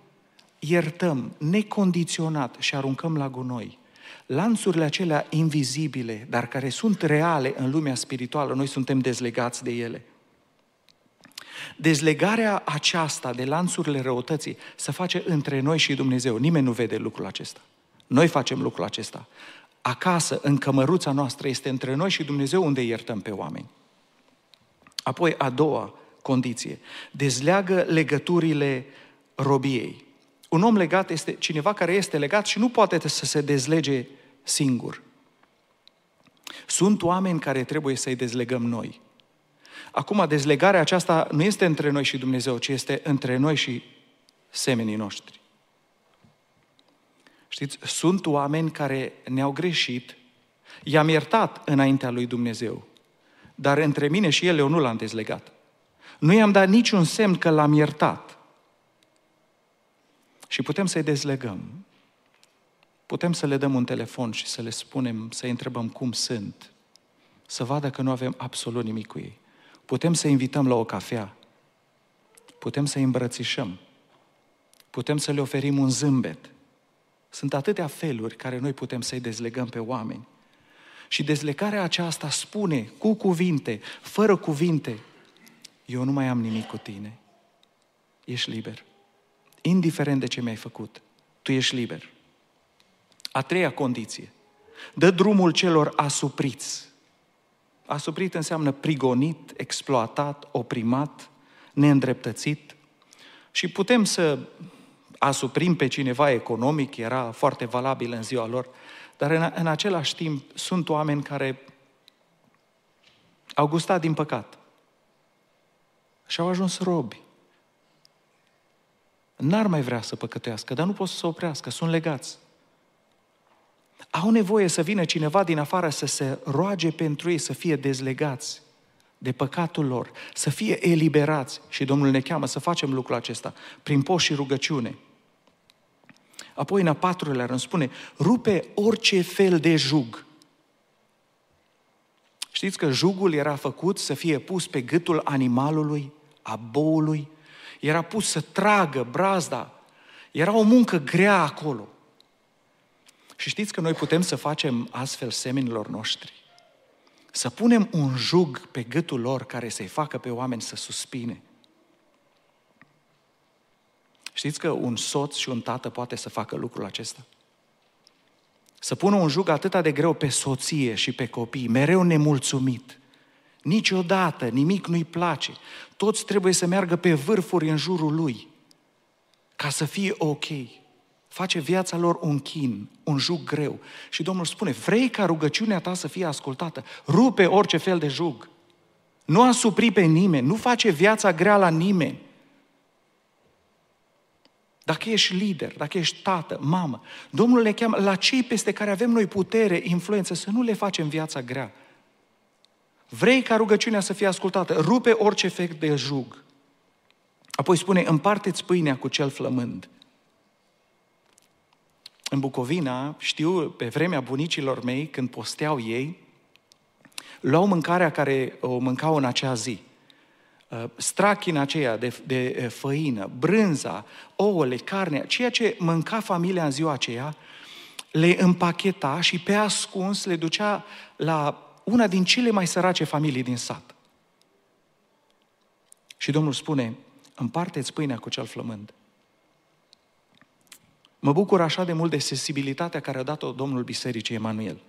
iertăm necondiționat și aruncăm la gunoi, lanțurile acelea invizibile, dar care sunt reale în lumea spirituală, noi suntem dezlegați de ele. Dezlegarea aceasta de lanțurile răutății se face între noi și Dumnezeu. Nimeni nu vede lucrul acesta. Noi facem lucrul acesta. Acasă, în cămăruța noastră, este între noi și Dumnezeu unde iertăm pe oameni. Apoi, a doua condiție, dezleagă legăturile robiei. Un om legat este cineva care este legat și nu poate să se dezlege singur. Sunt oameni care trebuie să-i dezlegăm noi. Acum, dezlegarea aceasta nu este între noi și Dumnezeu, ci este între noi și semenii noștri. Știți, sunt oameni care ne-au greșit, i-am iertat înaintea lui Dumnezeu dar între mine și el eu nu l-am dezlegat. Nu i-am dat niciun semn că l-am iertat. Și putem să-i dezlegăm. Putem să le dăm un telefon și să le spunem, să-i întrebăm cum sunt, să vadă că nu avem absolut nimic cu ei. Putem să invităm la o cafea. Putem să-i îmbrățișăm. Putem să le oferim un zâmbet. Sunt atâtea feluri care noi putem să-i dezlegăm pe oameni. Și dezlecarea aceasta spune cu cuvinte, fără cuvinte, eu nu mai am nimic cu tine. Ești liber. Indiferent de ce mi-ai făcut, tu ești liber. A treia condiție. Dă drumul celor asupriți. Asuprit înseamnă prigonit, exploatat, oprimat, neîndreptățit. Și putem să asuprim pe cineva economic, era foarte valabil în ziua lor, dar în, în același timp sunt oameni care au gustat din păcat și au ajuns robi. N-ar mai vrea să păcătuiască, dar nu pot să se oprească, sunt legați. Au nevoie să vină cineva din afară să se roage pentru ei să fie dezlegați de păcatul lor, să fie eliberați. Și Domnul ne cheamă să facem lucrul acesta prin post și rugăciune. Apoi, în a patrulea rând, spune, rupe orice fel de jug. Știți că jugul era făcut să fie pus pe gâtul animalului, a boului, era pus să tragă brazda. Era o muncă grea acolo. Și știți că noi putem să facem astfel semenilor noștri? Să punem un jug pe gâtul lor care să-i facă pe oameni să suspine. Știți că un soț și un tată poate să facă lucrul acesta? Să pună un jug atât de greu pe soție și pe copii, mereu nemulțumit. Niciodată nimic nu-i place. Toți trebuie să meargă pe vârfuri în jurul lui ca să fie ok. Face viața lor un chin, un jug greu. Și Domnul spune, vrei ca rugăciunea ta să fie ascultată? Rupe orice fel de jug. Nu asupri pe nimeni, nu face viața grea la nimeni. Dacă ești lider, dacă ești tată, mamă, Domnul ne cheamă la cei peste care avem noi putere, influență, să nu le facem viața grea. Vrei ca rugăciunea să fie ascultată, rupe orice efect de jug. Apoi spune, împarte-ți pâinea cu cel flămând. În Bucovina, știu, pe vremea bunicilor mei, când posteau ei, luau mâncarea care o mâncau în acea zi. Uh, strachina aceea de, de uh, făină, brânza, ouăle, carnea, ceea ce mânca familia în ziua aceea, le împacheta și pe ascuns le ducea la una din cele mai sărace familii din sat. Și Domnul spune, împarte-ți pâinea cu cel flămând. Mă bucur așa de mult de sensibilitatea care a dat-o Domnul Bisericii Emanuel.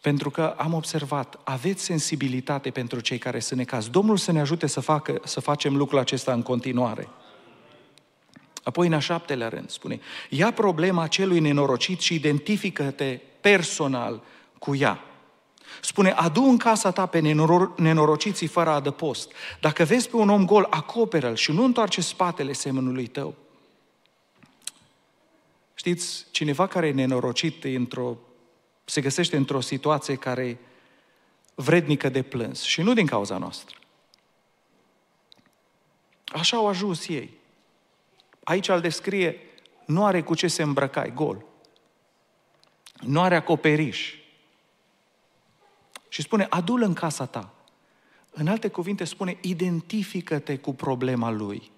Pentru că am observat, aveți sensibilitate pentru cei care sunt necazi. Domnul să ne ajute să, facă, să facem lucrul acesta în continuare. Apoi, în a șaptelea rând, spune, ia problema celui nenorocit și identifică-te personal cu ea. Spune, adu în casa ta pe nenor- nenorociții fără adăpost. Dacă vezi pe un om gol, acoperă-l și nu întoarce spatele semnului tău. Știți, cineva care e nenorocit într-o, se găsește într-o situație care vrednică de plâns și nu din cauza noastră. Așa au ajuns ei. Aici îl descrie, nu are cu ce se îmbrăca, e gol. Nu are acoperiș. Și spune, adul în casa ta. În alte cuvinte spune, identifică-te cu problema lui.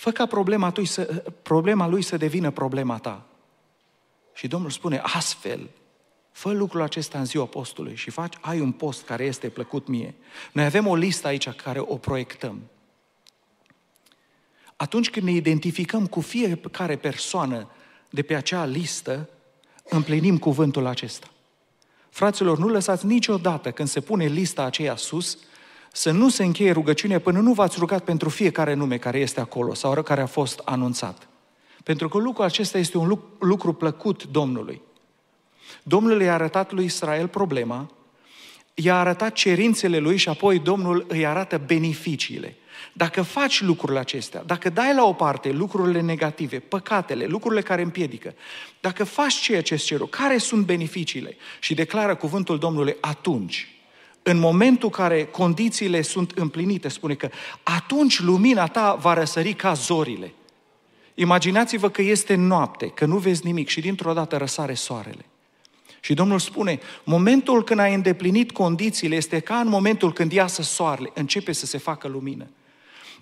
Fă ca problema, lui să, problema lui să devină problema ta. Și Domnul spune, astfel, fă lucrul acesta în ziua postului și faci, ai un post care este plăcut mie. Noi avem o listă aici care o proiectăm. Atunci când ne identificăm cu fiecare persoană de pe acea listă, împlinim cuvântul acesta. Fraților, nu lăsați niciodată când se pune lista aceea sus, să nu se încheie rugăciune până nu v-ați rugat pentru fiecare nume care este acolo sau care a fost anunțat. Pentru că lucrul acesta este un lucru plăcut Domnului. Domnul i-a arătat lui Israel problema, i-a arătat cerințele lui și apoi Domnul îi arată beneficiile. Dacă faci lucrurile acestea, dacă dai la o parte lucrurile negative, păcatele, lucrurile care împiedică, dacă faci ceea ce cer, care sunt beneficiile? Și declară cuvântul Domnului atunci, în momentul în care condițiile sunt împlinite, spune că atunci lumina ta va răsări ca zorile. Imaginați-vă că este noapte, că nu vezi nimic și dintr-o dată răsare soarele. Și Domnul spune, momentul când ai îndeplinit condițiile este ca în momentul când iasă soarele, începe să se facă lumină.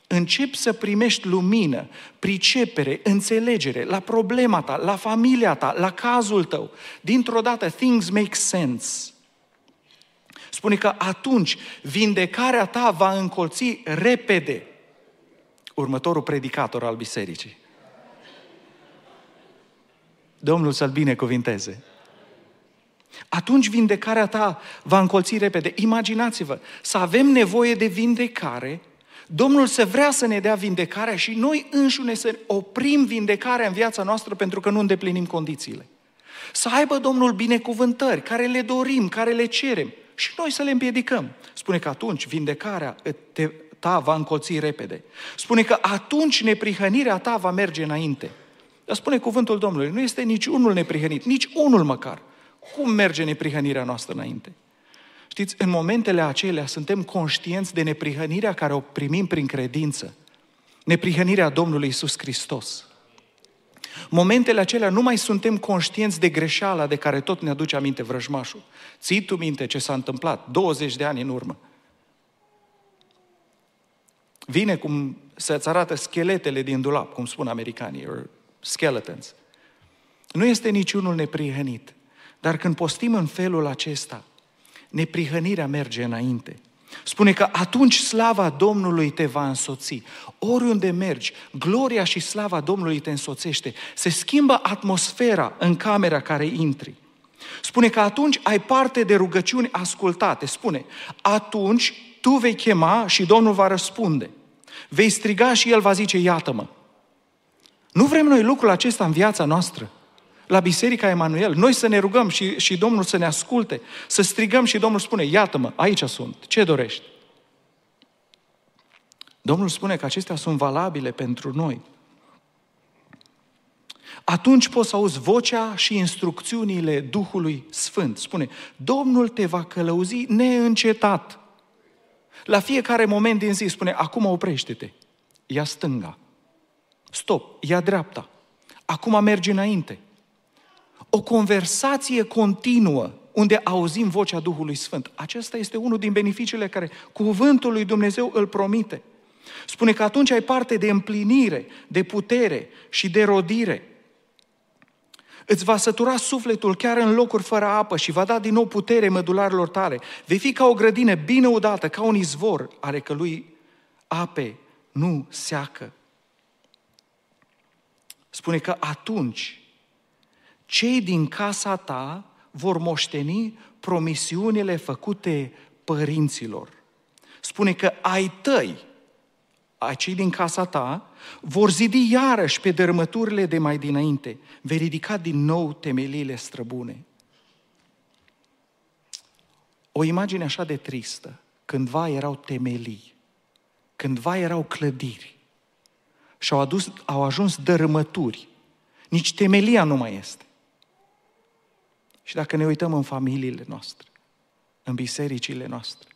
Începi să primești lumină, pricepere, înțelegere la problema ta, la familia ta, la cazul tău. Dintr-o dată, things make sense. Spune că atunci vindecarea ta va încolți repede următorul predicator al bisericii. Domnul să-l binecuvinteze. Atunci vindecarea ta va încolți repede. Imaginați-vă, să avem nevoie de vindecare, Domnul să vrea să ne dea vindecarea și noi înșine să oprim vindecarea în viața noastră pentru că nu îndeplinim condițiile. Să aibă Domnul binecuvântări care le dorim, care le cerem și noi să le împiedicăm. Spune că atunci vindecarea te, ta va încolți repede. Spune că atunci neprihănirea ta va merge înainte. Dar spune cuvântul Domnului, nu este nici unul neprihănit, nici unul măcar. Cum merge neprihănirea noastră înainte? Știți, în momentele acelea suntem conștienți de neprihănirea care o primim prin credință. Neprihănirea Domnului Isus Hristos. Momentele acelea nu mai suntem conștienți de greșeala de care tot ne aduce aminte vrăjmașul. Ții tu minte ce s-a întâmplat 20 de ani în urmă. Vine cum să-ți arată scheletele din dulap, cum spun americanii, or skeletons. Nu este niciunul neprihănit. Dar când postim în felul acesta, neprihănirea merge înainte. Spune că atunci slava Domnului te va însoți. Oriunde mergi, gloria și slava Domnului te însoțește. Se schimbă atmosfera în camera care intri. Spune că atunci ai parte de rugăciuni ascultate. Spune, atunci tu vei chema și Domnul va răspunde. Vei striga și El va zice, iată-mă. Nu vrem noi lucrul acesta în viața noastră la Biserica Emanuel, noi să ne rugăm și, și Domnul să ne asculte, să strigăm și Domnul spune, iată-mă, aici sunt, ce dorești? Domnul spune că acestea sunt valabile pentru noi. Atunci poți să auzi vocea și instrucțiunile Duhului Sfânt. Spune, Domnul te va călăuzi neîncetat. La fiecare moment din zi spune, acum oprește-te, ia stânga, stop, ia dreapta, acum mergi înainte, o conversație continuă unde auzim vocea Duhului Sfânt. Acesta este unul din beneficiile care cuvântul lui Dumnezeu îl promite. Spune că atunci ai parte de împlinire, de putere și de rodire. Îți va sătura sufletul chiar în locuri fără apă și va da din nou putere mădularilor tale. Vei fi ca o grădină bine udată, ca un izvor ale călui ape nu seacă. Spune că atunci cei din casa ta vor moșteni promisiunile făcute părinților. Spune că ai tăi, cei din casa ta, vor zidi iarăși pe dărâmăturile de mai dinainte, vei ridica din nou temeliile străbune. O imagine așa de tristă, cândva erau temelii, cândva erau clădiri și au, adus, au ajuns dărâmături. Nici temelia nu mai este. Și dacă ne uităm în familiile noastre, în bisericile noastre,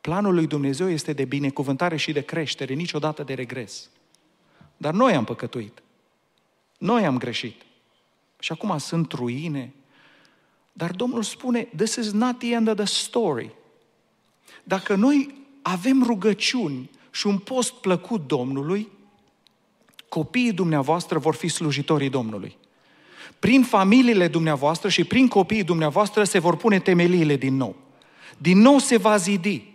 planul lui Dumnezeu este de binecuvântare și de creștere, niciodată de regres. Dar noi am păcătuit. Noi am greșit. Și acum sunt ruine. Dar Domnul spune, this is not the end of the story. Dacă noi avem rugăciuni și un post plăcut Domnului, copiii dumneavoastră vor fi slujitorii Domnului prin familiile dumneavoastră și prin copiii dumneavoastră se vor pune temeliile din nou. Din nou se va zidi.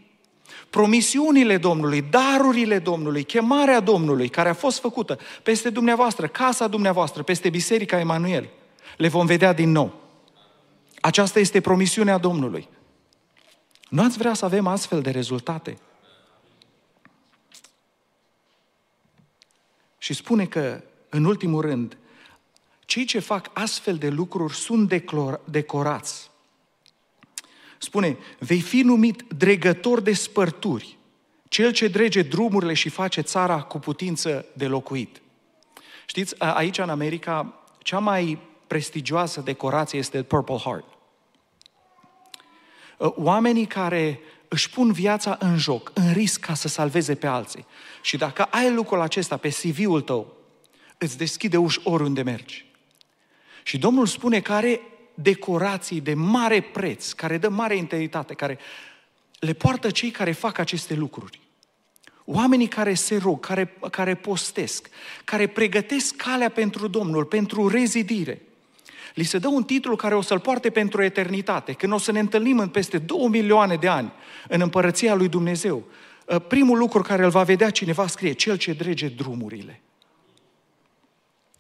Promisiunile Domnului, darurile Domnului, chemarea Domnului care a fost făcută peste dumneavoastră, casa dumneavoastră, peste Biserica Emanuel, le vom vedea din nou. Aceasta este promisiunea Domnului. Nu ați vrea să avem astfel de rezultate? Și spune că, în ultimul rând, cei ce fac astfel de lucruri sunt declor, decorați. Spune, vei fi numit dregător de spărturi, cel ce drege drumurile și face țara cu putință de locuit. Știți, aici în America, cea mai prestigioasă decorație este Purple Heart. Oamenii care își pun viața în joc, în risc ca să salveze pe alții. Și dacă ai lucrul acesta pe CV-ul tău, îți deschide uși oriunde mergi. Și Domnul spune că are decorații de mare preț, care dă mare integritate, care le poartă cei care fac aceste lucruri. Oamenii care se rog, care, care postesc, care pregătesc calea pentru Domnul, pentru rezidire. Li se dă un titlu care o să-l poarte pentru eternitate. Când o să ne întâlnim în peste două milioane de ani în împărăția lui Dumnezeu, primul lucru care îl va vedea cineva scrie, cel ce drege drumurile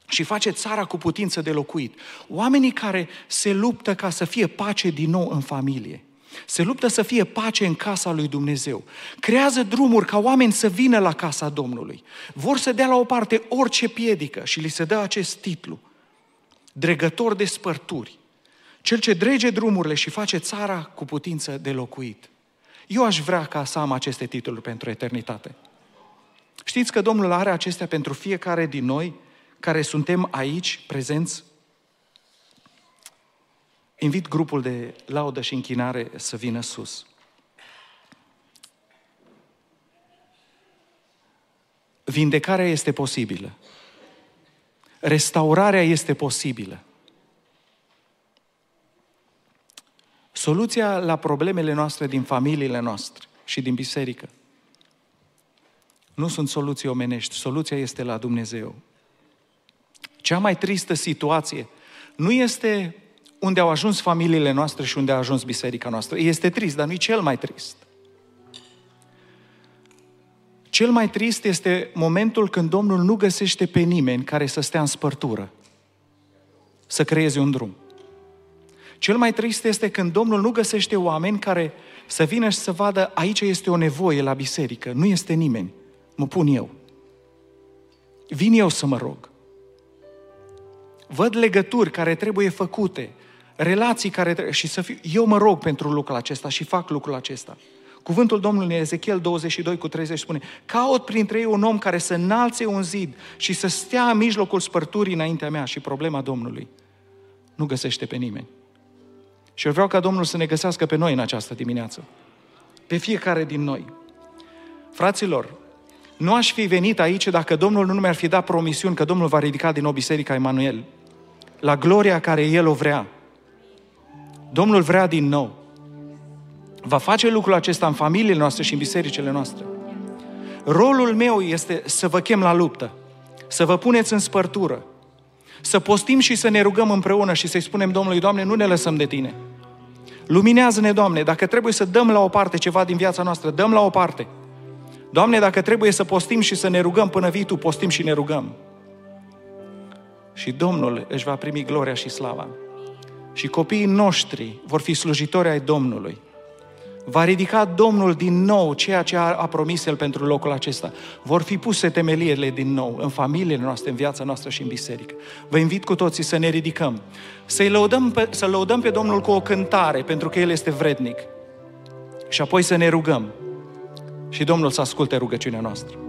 și face țara cu putință de locuit. Oamenii care se luptă ca să fie pace din nou în familie. Se luptă să fie pace în casa lui Dumnezeu. Creează drumuri ca oameni să vină la casa Domnului. Vor să dea la o parte orice piedică și li se dă acest titlu. Dregător de spărturi. Cel ce drege drumurile și face țara cu putință de locuit. Eu aș vrea ca să am aceste titluri pentru eternitate. Știți că Domnul are acestea pentru fiecare din noi care suntem aici, prezenți, invit grupul de laudă și închinare să vină sus. Vindecarea este posibilă. Restaurarea este posibilă. Soluția la problemele noastre din familiile noastre și din biserică nu sunt soluții omenești, soluția este la Dumnezeu. Cea mai tristă situație nu este unde au ajuns familiile noastre și unde a ajuns biserica noastră. Este trist, dar nu e cel mai trist. Cel mai trist este momentul când Domnul nu găsește pe nimeni care să stea în spărtură, să creeze un drum. Cel mai trist este când Domnul nu găsește oameni care să vină și să vadă aici este o nevoie la biserică, nu este nimeni, mă pun eu. Vin eu să mă rog. Văd legături care trebuie făcute, relații care trebuie, și să fiu, eu mă rog pentru lucrul acesta și fac lucrul acesta. Cuvântul Domnului în Ezechiel 22 cu 30 spune, caut printre ei un om care să înalțe un zid și să stea în mijlocul spărturii înaintea mea și problema Domnului. Nu găsește pe nimeni. Și eu vreau ca Domnul să ne găsească pe noi în această dimineață. Pe fiecare din noi. Fraților, nu aș fi venit aici dacă Domnul nu mi-ar fi dat promisiuni că Domnul va ridica din nou Biserica Emanuel la gloria care El o vrea. Domnul vrea din nou. Va face lucrul acesta în familiile noastre și în bisericile noastre. Rolul meu este să vă chem la luptă, să vă puneți în spărtură, să postim și să ne rugăm împreună și să-i spunem Domnului, Doamne, nu ne lăsăm de Tine. Luminează-ne, Doamne, dacă trebuie să dăm la o parte ceva din viața noastră, dăm la o parte. Doamne, dacă trebuie să postim și să ne rugăm până vii Tu, postim și ne rugăm. Și Domnul își va primi gloria și slava. Și copiii noștri vor fi slujitori ai Domnului. Va ridica Domnul din nou ceea ce a, a promis El pentru locul acesta. Vor fi puse temeliile din nou în familiile noastre, în viața noastră și în biserică. Vă invit cu toții să ne ridicăm, să-i lăudăm pe, să lăudăm pe Domnul cu o cântare, pentru că El este vrednic. Și apoi să ne rugăm. Și Domnul să asculte rugăciunea noastră.